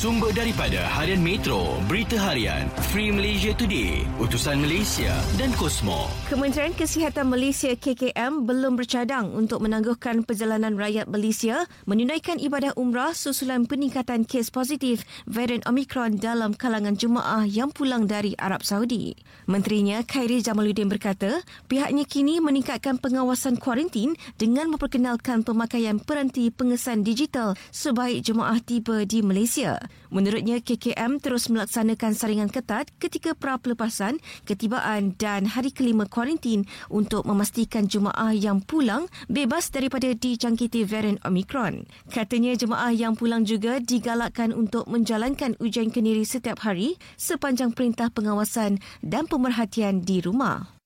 Sumber daripada Harian Metro, Berita Harian, Free Malaysia Today, Utusan Malaysia dan Kosmo. Kementerian Kesihatan Malaysia KKM belum bercadang untuk menangguhkan perjalanan rakyat Malaysia menunaikan ibadah umrah susulan peningkatan kes positif varian Omicron dalam kalangan jemaah yang pulang dari Arab Saudi. Menterinya Khairi Jamaluddin berkata, pihaknya kini meningkatkan pengawasan kuarantin dengan memperkenalkan pemakaian peranti pengesan digital sebaik jemaah tiba di Malaysia. Menurutnya, KKM terus melaksanakan saringan ketat ketika pra pelepasan, ketibaan dan hari kelima kuarantin untuk memastikan jemaah yang pulang bebas daripada dijangkiti varian Omicron. Katanya jemaah yang pulang juga digalakkan untuk menjalankan ujian kendiri setiap hari sepanjang perintah pengawasan dan pemerhatian di rumah.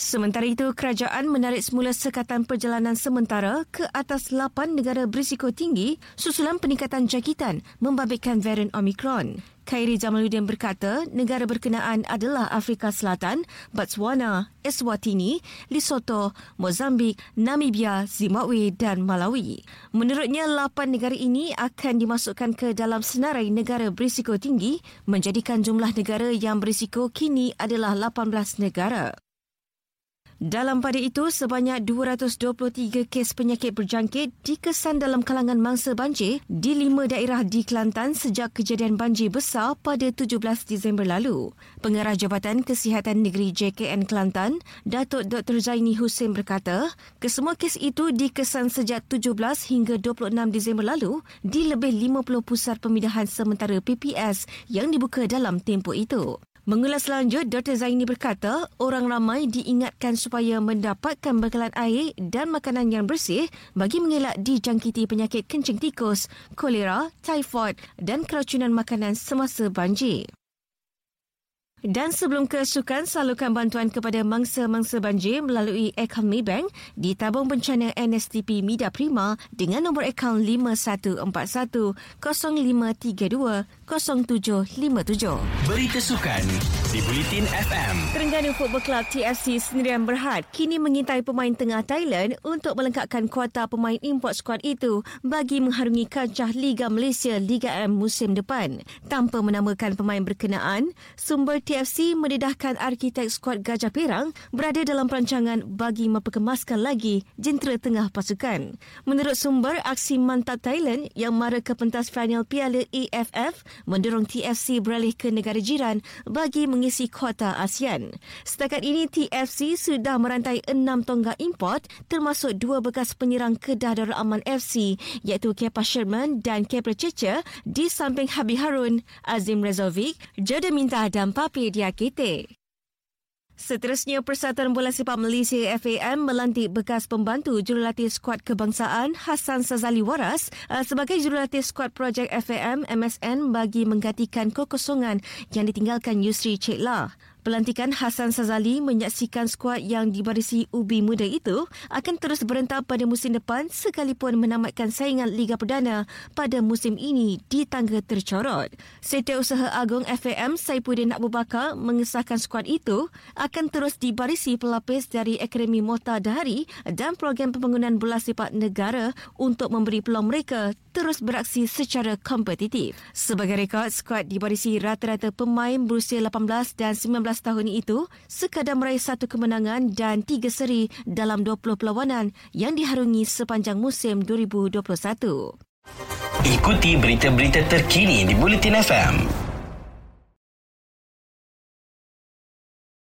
Sementara itu, kerajaan menarik semula sekatan perjalanan sementara ke atas 8 negara berisiko tinggi susulan peningkatan jangkitan membabitkan varian Omicron. Khairi Jamaluddin berkata, negara berkenaan adalah Afrika Selatan, Botswana, Eswatini, Lesotho, Mozambik, Namibia, Zimbabwe dan Malawi. Menurutnya, 8 negara ini akan dimasukkan ke dalam senarai negara berisiko tinggi menjadikan jumlah negara yang berisiko kini adalah 18 negara. Dalam pada itu, sebanyak 223 kes penyakit berjangkit dikesan dalam kalangan mangsa banjir di lima daerah di Kelantan sejak kejadian banjir besar pada 17 Disember lalu. Pengarah Jabatan Kesihatan Negeri JKN Kelantan, Datuk Dr. Zaini Hussein berkata, kesemua kes itu dikesan sejak 17 hingga 26 Disember lalu di lebih 50 pusat pemindahan sementara PPS yang dibuka dalam tempoh itu. Mengulas lanjut, Dr. Zaini berkata orang ramai diingatkan supaya mendapatkan bekalan air dan makanan yang bersih bagi mengelak dijangkiti penyakit kencing tikus, kolera, typhoid dan keracunan makanan semasa banjir. Dan sebelum kesukan, salurkan bantuan kepada mangsa-mangsa banjir melalui akaun Maybank di tabung bencana NSTP Mida Prima dengan nombor akaun 5141 0532 0757. Berita sukan di Bulletin FM. Terengganu Football Club TFC Sendirian Berhad kini mengintai pemain tengah Thailand untuk melengkapkan kuota pemain import skuad itu bagi mengharungi kancah Liga Malaysia Liga M musim depan. Tanpa menamakan pemain berkenaan, sumber TFC mendedahkan arkitek skuad Gajah Perang berada dalam perancangan bagi memperkemaskan lagi jentera tengah pasukan. Menurut sumber, aksi mantap Thailand yang mara ke pentas final Piala EFF mendorong TFC beralih ke negara jiran bagi mengisi kuota ASEAN. Setakat ini, TFC sudah merantai enam tonggak import termasuk dua bekas penyerang Kedah Darul Aman FC iaitu Kepa Sherman dan Kepa Cecer di samping Habib Harun, Azim Rezovic, Joda Minta dan Papi Wikipedia kita. Seterusnya, Persatuan Bola Sepak Malaysia FAM melantik bekas pembantu jurulatih skuad kebangsaan Hassan Sazali Waras uh, sebagai jurulatih skuad projek FAM MSN bagi menggantikan kekosongan yang ditinggalkan Yusri Ceklah. Pelantikan Hassan Sazali menyaksikan skuad yang dibarisi ubi muda itu akan terus berentap pada musim depan sekalipun menamatkan saingan Liga Perdana pada musim ini di tangga tercorot. Setiausaha Agung FAM Saipuddin Abu Bakar mengesahkan skuad itu akan terus dibarisi pelapis dari Akademi Mota Dahari dan program pembangunan bola sepak negara untuk memberi peluang mereka terus beraksi secara kompetitif. Sebagai rekod, skuad dibarisi rata-rata pemain berusia 18 dan 19 tahun itu sekadar meraih satu kemenangan dan tiga seri dalam 20 perlawanan yang diharungi sepanjang musim 2021. Ikuti berita-berita terkini di Bulletin FM.